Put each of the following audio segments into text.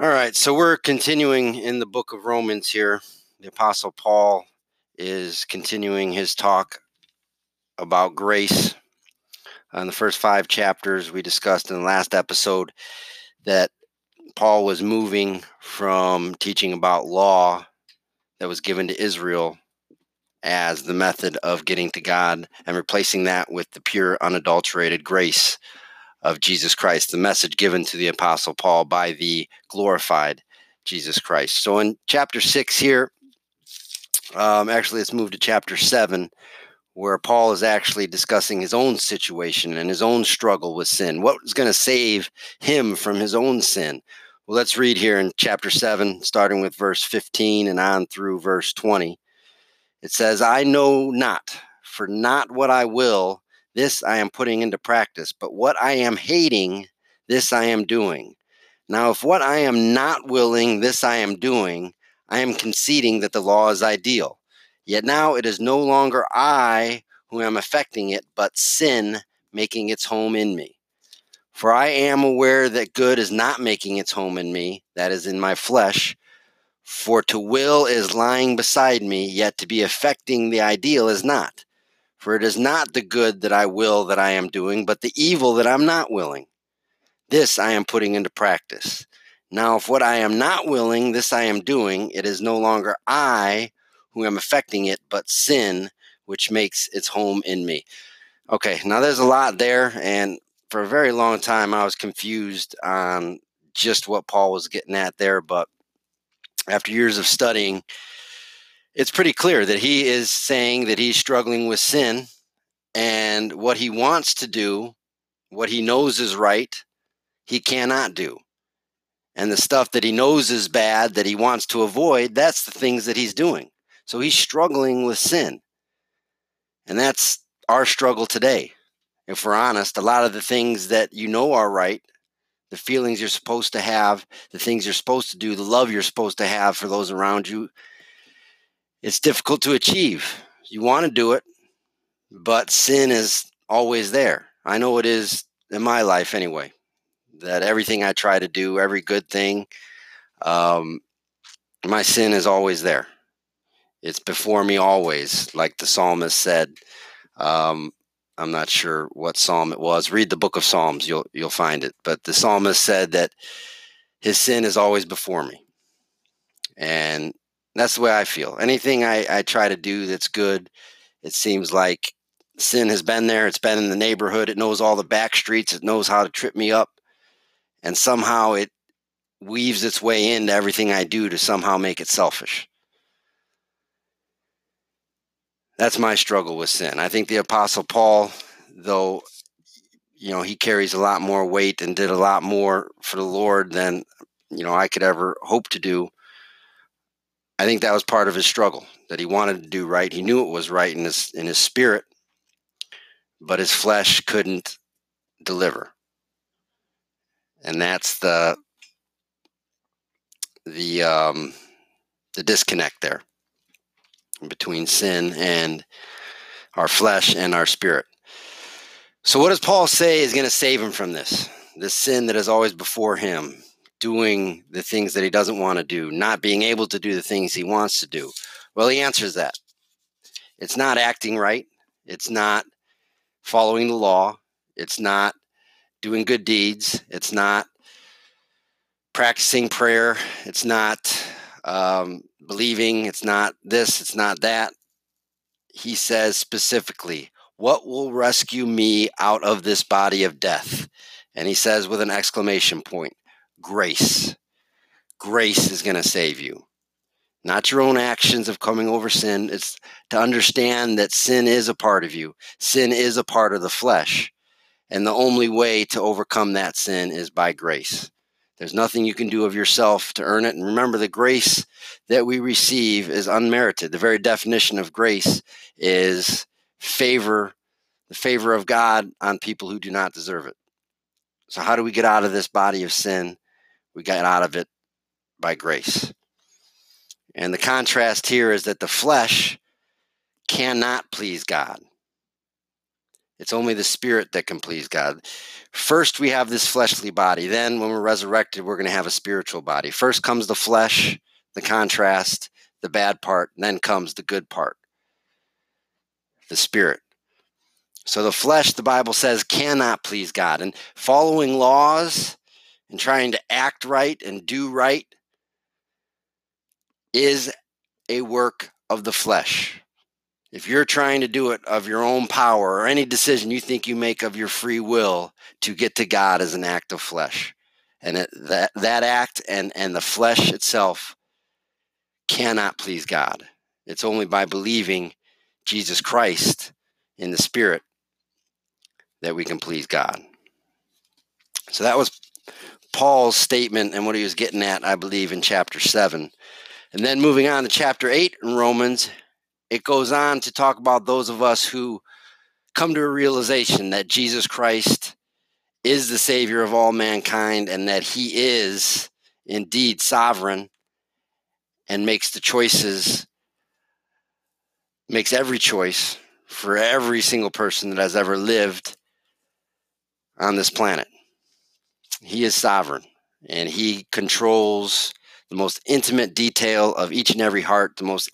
All right, so we're continuing in the book of Romans here. The Apostle Paul is continuing his talk about grace. In the first five chapters, we discussed in the last episode that Paul was moving from teaching about law that was given to Israel as the method of getting to God and replacing that with the pure, unadulterated grace of Jesus Christ, the message given to the Apostle Paul by the glorified Jesus Christ. So in chapter six here, um, actually, let's move to chapter seven, where Paul is actually discussing his own situation and his own struggle with sin. What is going to save him from his own sin? Well, let's read here in chapter 7, starting with verse 15 and on through verse 20. It says, I know not, for not what I will, this I am putting into practice, but what I am hating, this I am doing. Now, if what I am not willing, this I am doing, I am conceding that the law is ideal. Yet now it is no longer I who am affecting it, but sin making its home in me. For I am aware that good is not making its home in me, that is in my flesh. For to will is lying beside me, yet to be affecting the ideal is not. For it is not the good that I will that I am doing, but the evil that I'm not willing. This I am putting into practice. Now, if what I am not willing, this I am doing, it is no longer I who am affecting it, but sin which makes its home in me. Okay, now there's a lot there, and for a very long time, I was confused on just what Paul was getting at there. But after years of studying, it's pretty clear that he is saying that he's struggling with sin and what he wants to do, what he knows is right, he cannot do. And the stuff that he knows is bad that he wants to avoid, that's the things that he's doing. So he's struggling with sin. And that's our struggle today if we're honest, a lot of the things that you know are right, the feelings you're supposed to have, the things you're supposed to do, the love you're supposed to have for those around you, it's difficult to achieve. You want to do it, but sin is always there. I know it is in my life anyway, that everything I try to do, every good thing, um, my sin is always there. It's before me always, like the psalmist said. Um, I'm not sure what psalm it was. Read the book of Psalms, you'll you'll find it. But the psalmist said that his sin is always before me. And that's the way I feel. Anything I, I try to do that's good, it seems like sin has been there. It's been in the neighborhood. It knows all the back streets. It knows how to trip me up. And somehow it weaves its way into everything I do to somehow make it selfish. that's my struggle with sin. I think the Apostle Paul, though, you know, he carries a lot more weight and did a lot more for the Lord than, you know, I could ever hope to do. I think that was part of his struggle that he wanted to do right. He knew it was right in his in his spirit, but his flesh couldn't deliver. And that's the the um, the disconnect there between sin and our flesh and our spirit. So, what does Paul say is going to save him from this? This sin that is always before him, doing the things that he doesn't want to do, not being able to do the things he wants to do. Well, he answers that. It's not acting right. It's not following the law. It's not doing good deeds. It's not practicing prayer. It's not um, believing it's not this, it's not that. He says specifically, What will rescue me out of this body of death? And he says with an exclamation point, Grace. Grace is going to save you. Not your own actions of coming over sin. It's to understand that sin is a part of you, sin is a part of the flesh. And the only way to overcome that sin is by grace. There's nothing you can do of yourself to earn it. And remember, the grace that we receive is unmerited. The very definition of grace is favor, the favor of God on people who do not deserve it. So, how do we get out of this body of sin? We get out of it by grace. And the contrast here is that the flesh cannot please God. It's only the spirit that can please God. First, we have this fleshly body. Then, when we're resurrected, we're going to have a spiritual body. First comes the flesh, the contrast, the bad part, then comes the good part, the spirit. So, the flesh, the Bible says, cannot please God. And following laws and trying to act right and do right is a work of the flesh. If you're trying to do it of your own power or any decision you think you make of your free will to get to God is an act of flesh, and it, that that act and and the flesh itself cannot please God. It's only by believing Jesus Christ in the Spirit that we can please God. So that was Paul's statement and what he was getting at, I believe, in chapter 7. And then moving on to chapter 8 in Romans, it goes on to talk about those of us who come to a realization that Jesus Christ is the Savior of all mankind and that He is indeed sovereign and makes the choices, makes every choice for every single person that has ever lived on this planet. He is sovereign and He controls the most intimate detail of each and every heart, the most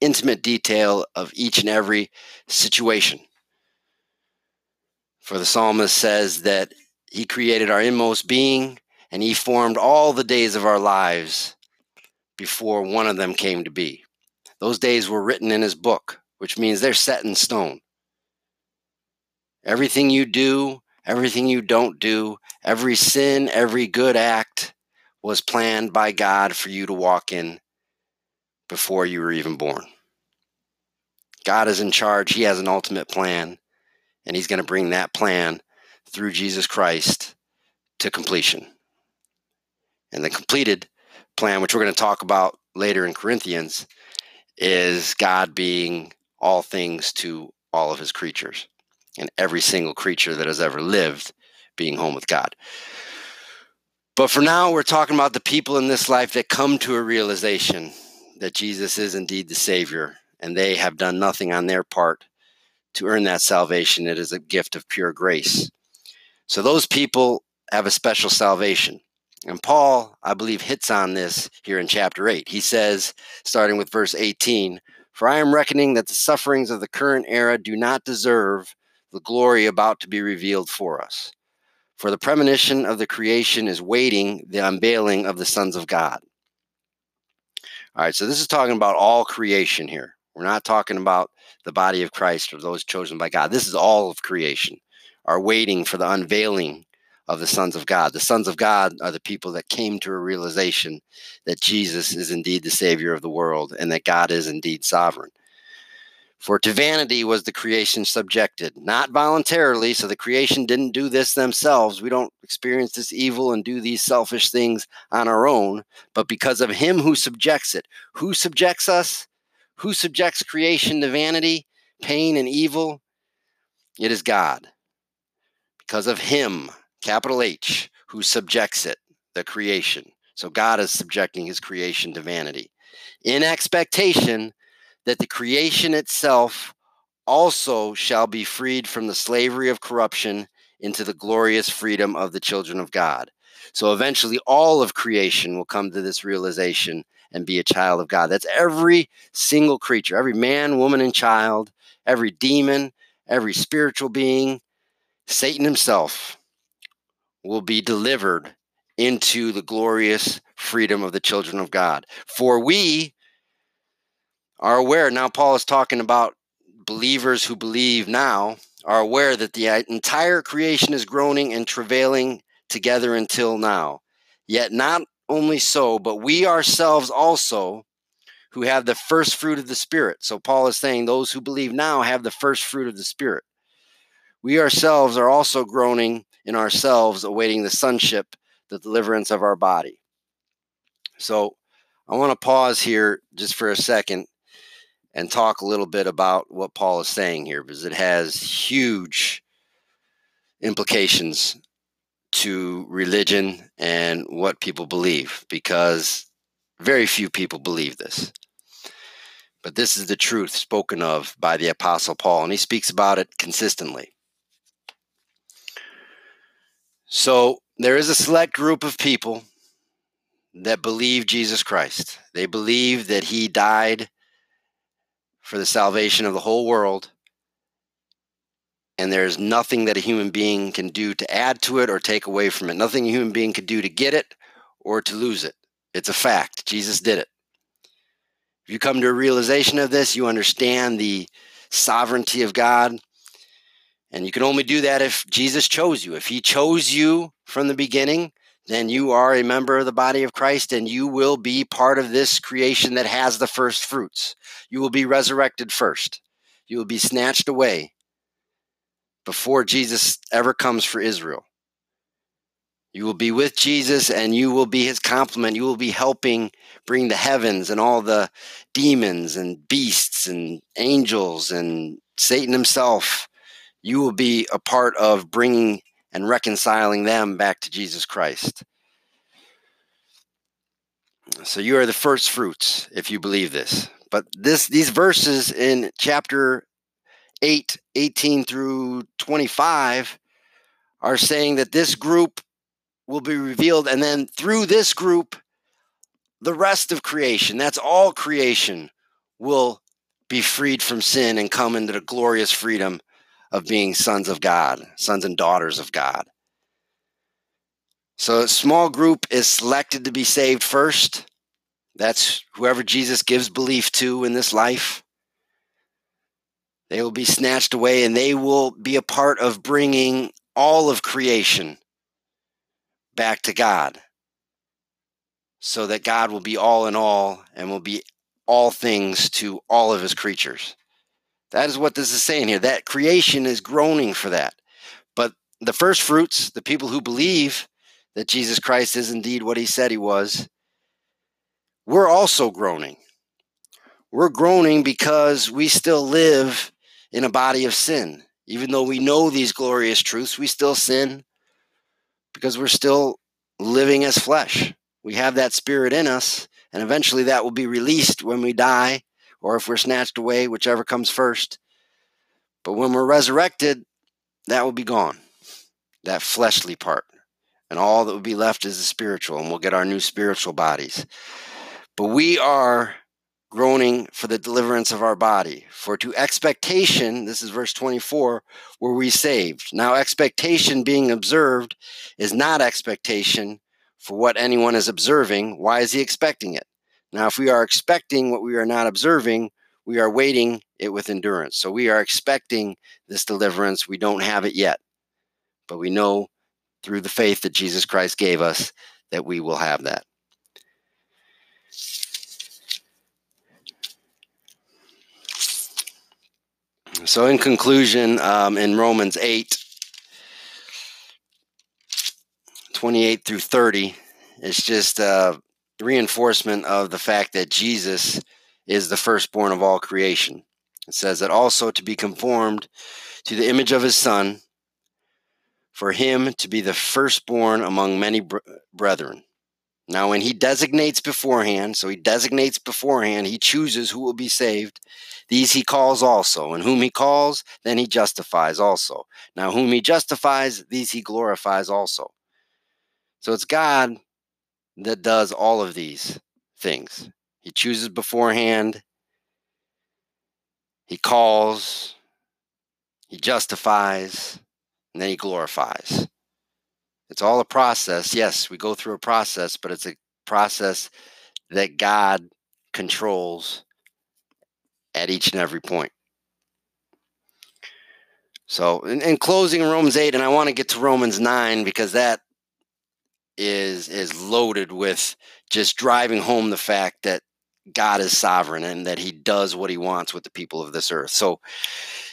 intimate detail of each and every situation. For the psalmist says that he created our inmost being and he formed all the days of our lives before one of them came to be. Those days were written in his book, which means they're set in stone. Everything you do, everything you don't do, every sin, every good act was planned by God for you to walk in before you were even born. God is in charge. He has an ultimate plan, and He's going to bring that plan through Jesus Christ to completion. And the completed plan, which we're going to talk about later in Corinthians, is God being all things to all of His creatures, and every single creature that has ever lived being home with God. But for now, we're talking about the people in this life that come to a realization that Jesus is indeed the Savior and they have done nothing on their part to earn that salvation. It is a gift of pure grace. So those people have a special salvation. And Paul, I believe, hits on this here in chapter 8. He says, starting with verse 18, For I am reckoning that the sufferings of the current era do not deserve the glory about to be revealed for us. For the premonition of the creation is waiting the unveiling of the sons of God. All right, so this is talking about all creation here. We're not talking about the body of Christ or those chosen by God. This is all of creation are waiting for the unveiling of the sons of God. The sons of God are the people that came to a realization that Jesus is indeed the Savior of the world and that God is indeed sovereign. For to vanity was the creation subjected, not voluntarily. So the creation didn't do this themselves. We don't experience this evil and do these selfish things on our own, but because of him who subjects it. Who subjects us? Who subjects creation to vanity, pain, and evil? It is God. Because of Him, capital H, who subjects it, the creation. So God is subjecting His creation to vanity in expectation that the creation itself also shall be freed from the slavery of corruption into the glorious freedom of the children of God. So eventually, all of creation will come to this realization and be a child of God. That's every single creature, every man, woman, and child, every demon, every spiritual being, Satan himself will be delivered into the glorious freedom of the children of God. For we are aware, now Paul is talking about believers who believe now, are aware that the entire creation is groaning and travailing together until now. Yet not only so, but we ourselves also who have the first fruit of the Spirit. So Paul is saying those who believe now have the first fruit of the Spirit. We ourselves are also groaning in ourselves, awaiting the sonship, the deliverance of our body. So I want to pause here just for a second and talk a little bit about what Paul is saying here because it has huge implications to religion and what people believe because very few people believe this. But this is the truth spoken of by the Apostle Paul, and he speaks about it consistently. So there is a select group of people that believe Jesus Christ. They believe that he died for the salvation of the whole world. And there's nothing that a human being can do to add to it or take away from it. Nothing a human being could do to get it or to lose it. It's a fact. Jesus did it. If you come to a realization of this, you understand the sovereignty of God. And you can only do that if Jesus chose you. If he chose you from the beginning, then you are a member of the body of Christ and you will be part of this creation that has the first fruits. You will be resurrected first. You will be snatched away before Jesus ever comes for Israel. You will be with Jesus and you will be his complement. You will be helping bring the heavens and all the demons and beasts and angels and Satan himself. You will be a part of bringing and reconciling them back to Jesus Christ. So you are the first fruits if you believe this. But this these verses in chapter 8, 18 through 25 are saying that this group will be revealed and then through this group the rest of creation, that's all creation will be freed from sin and come into the glorious freedom of being sons of God, sons and daughters of God. So a small group is selected to be saved first. That's whoever Jesus gives belief to in this life. They will be snatched away and they will be a part of bringing all of creation back to God so that God will be all in all and will be all things to all of his creatures. That is what this is saying here. That creation is groaning for that. But the first fruits, the people who believe that Jesus Christ is indeed what he said he was, we're also groaning. We're groaning because we still live in a body of sin. Even though we know these glorious truths, we still sin because we're still living as flesh. We have that spirit in us, and eventually that will be released when we die or if we're snatched away, whichever comes first. But when we're resurrected, that will be gone, that fleshly part. And all that will be left is the spiritual, and we'll get our new spiritual bodies. But we are groaning for the deliverance of our body. For to expectation, this is verse 24, were we saved. Now, expectation being observed is not expectation for what anyone is observing. Why is he expecting it? Now, if we are expecting what we are not observing, we are waiting it with endurance. So we are expecting this deliverance. We don't have it yet, but we know through the faith that Jesus Christ gave us that we will have that. So, in conclusion, um, in Romans 8 28 through 30, it's just uh, reinforcement of the fact that Jesus is the firstborn of all creation. It says that also to be conformed to the image of his son, for him to be the firstborn among many brethren. Now, when he designates beforehand, so he designates beforehand, he chooses who will be saved. These he calls also, and whom he calls, then he justifies also. Now, whom he justifies, these he glorifies also. So it's God that does all of these things. He chooses beforehand, he calls, he justifies, and then he glorifies. It's all a process. Yes, we go through a process, but it's a process that God controls at each and every point. So, in, in closing Romans 8, and I want to get to Romans 9 because that is is loaded with just driving home the fact that God is sovereign and that he does what he wants with the people of this earth. So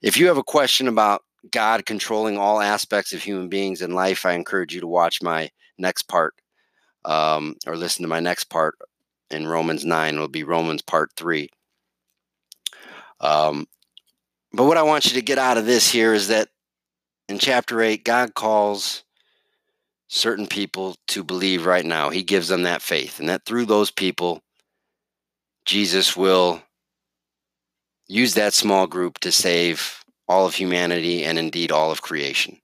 if you have a question about God controlling all aspects of human beings in life, I encourage you to watch my next part um, or listen to my next part in Romans 9. It'll be Romans part 3. Um, but what I want you to get out of this here is that in chapter 8, God calls certain people to believe right now. He gives them that faith, and that through those people, Jesus will use that small group to save all of humanity and indeed all of creation.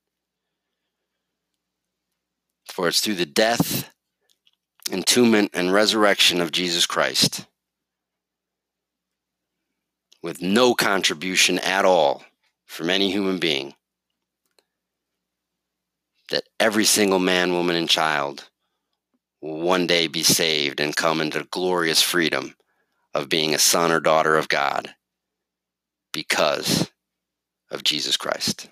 For it's through the death, entombment, and resurrection of Jesus Christ, with no contribution at all from any human being, that every single man, woman, and child will one day be saved and come into the glorious freedom of being a son or daughter of God because of Jesus Christ.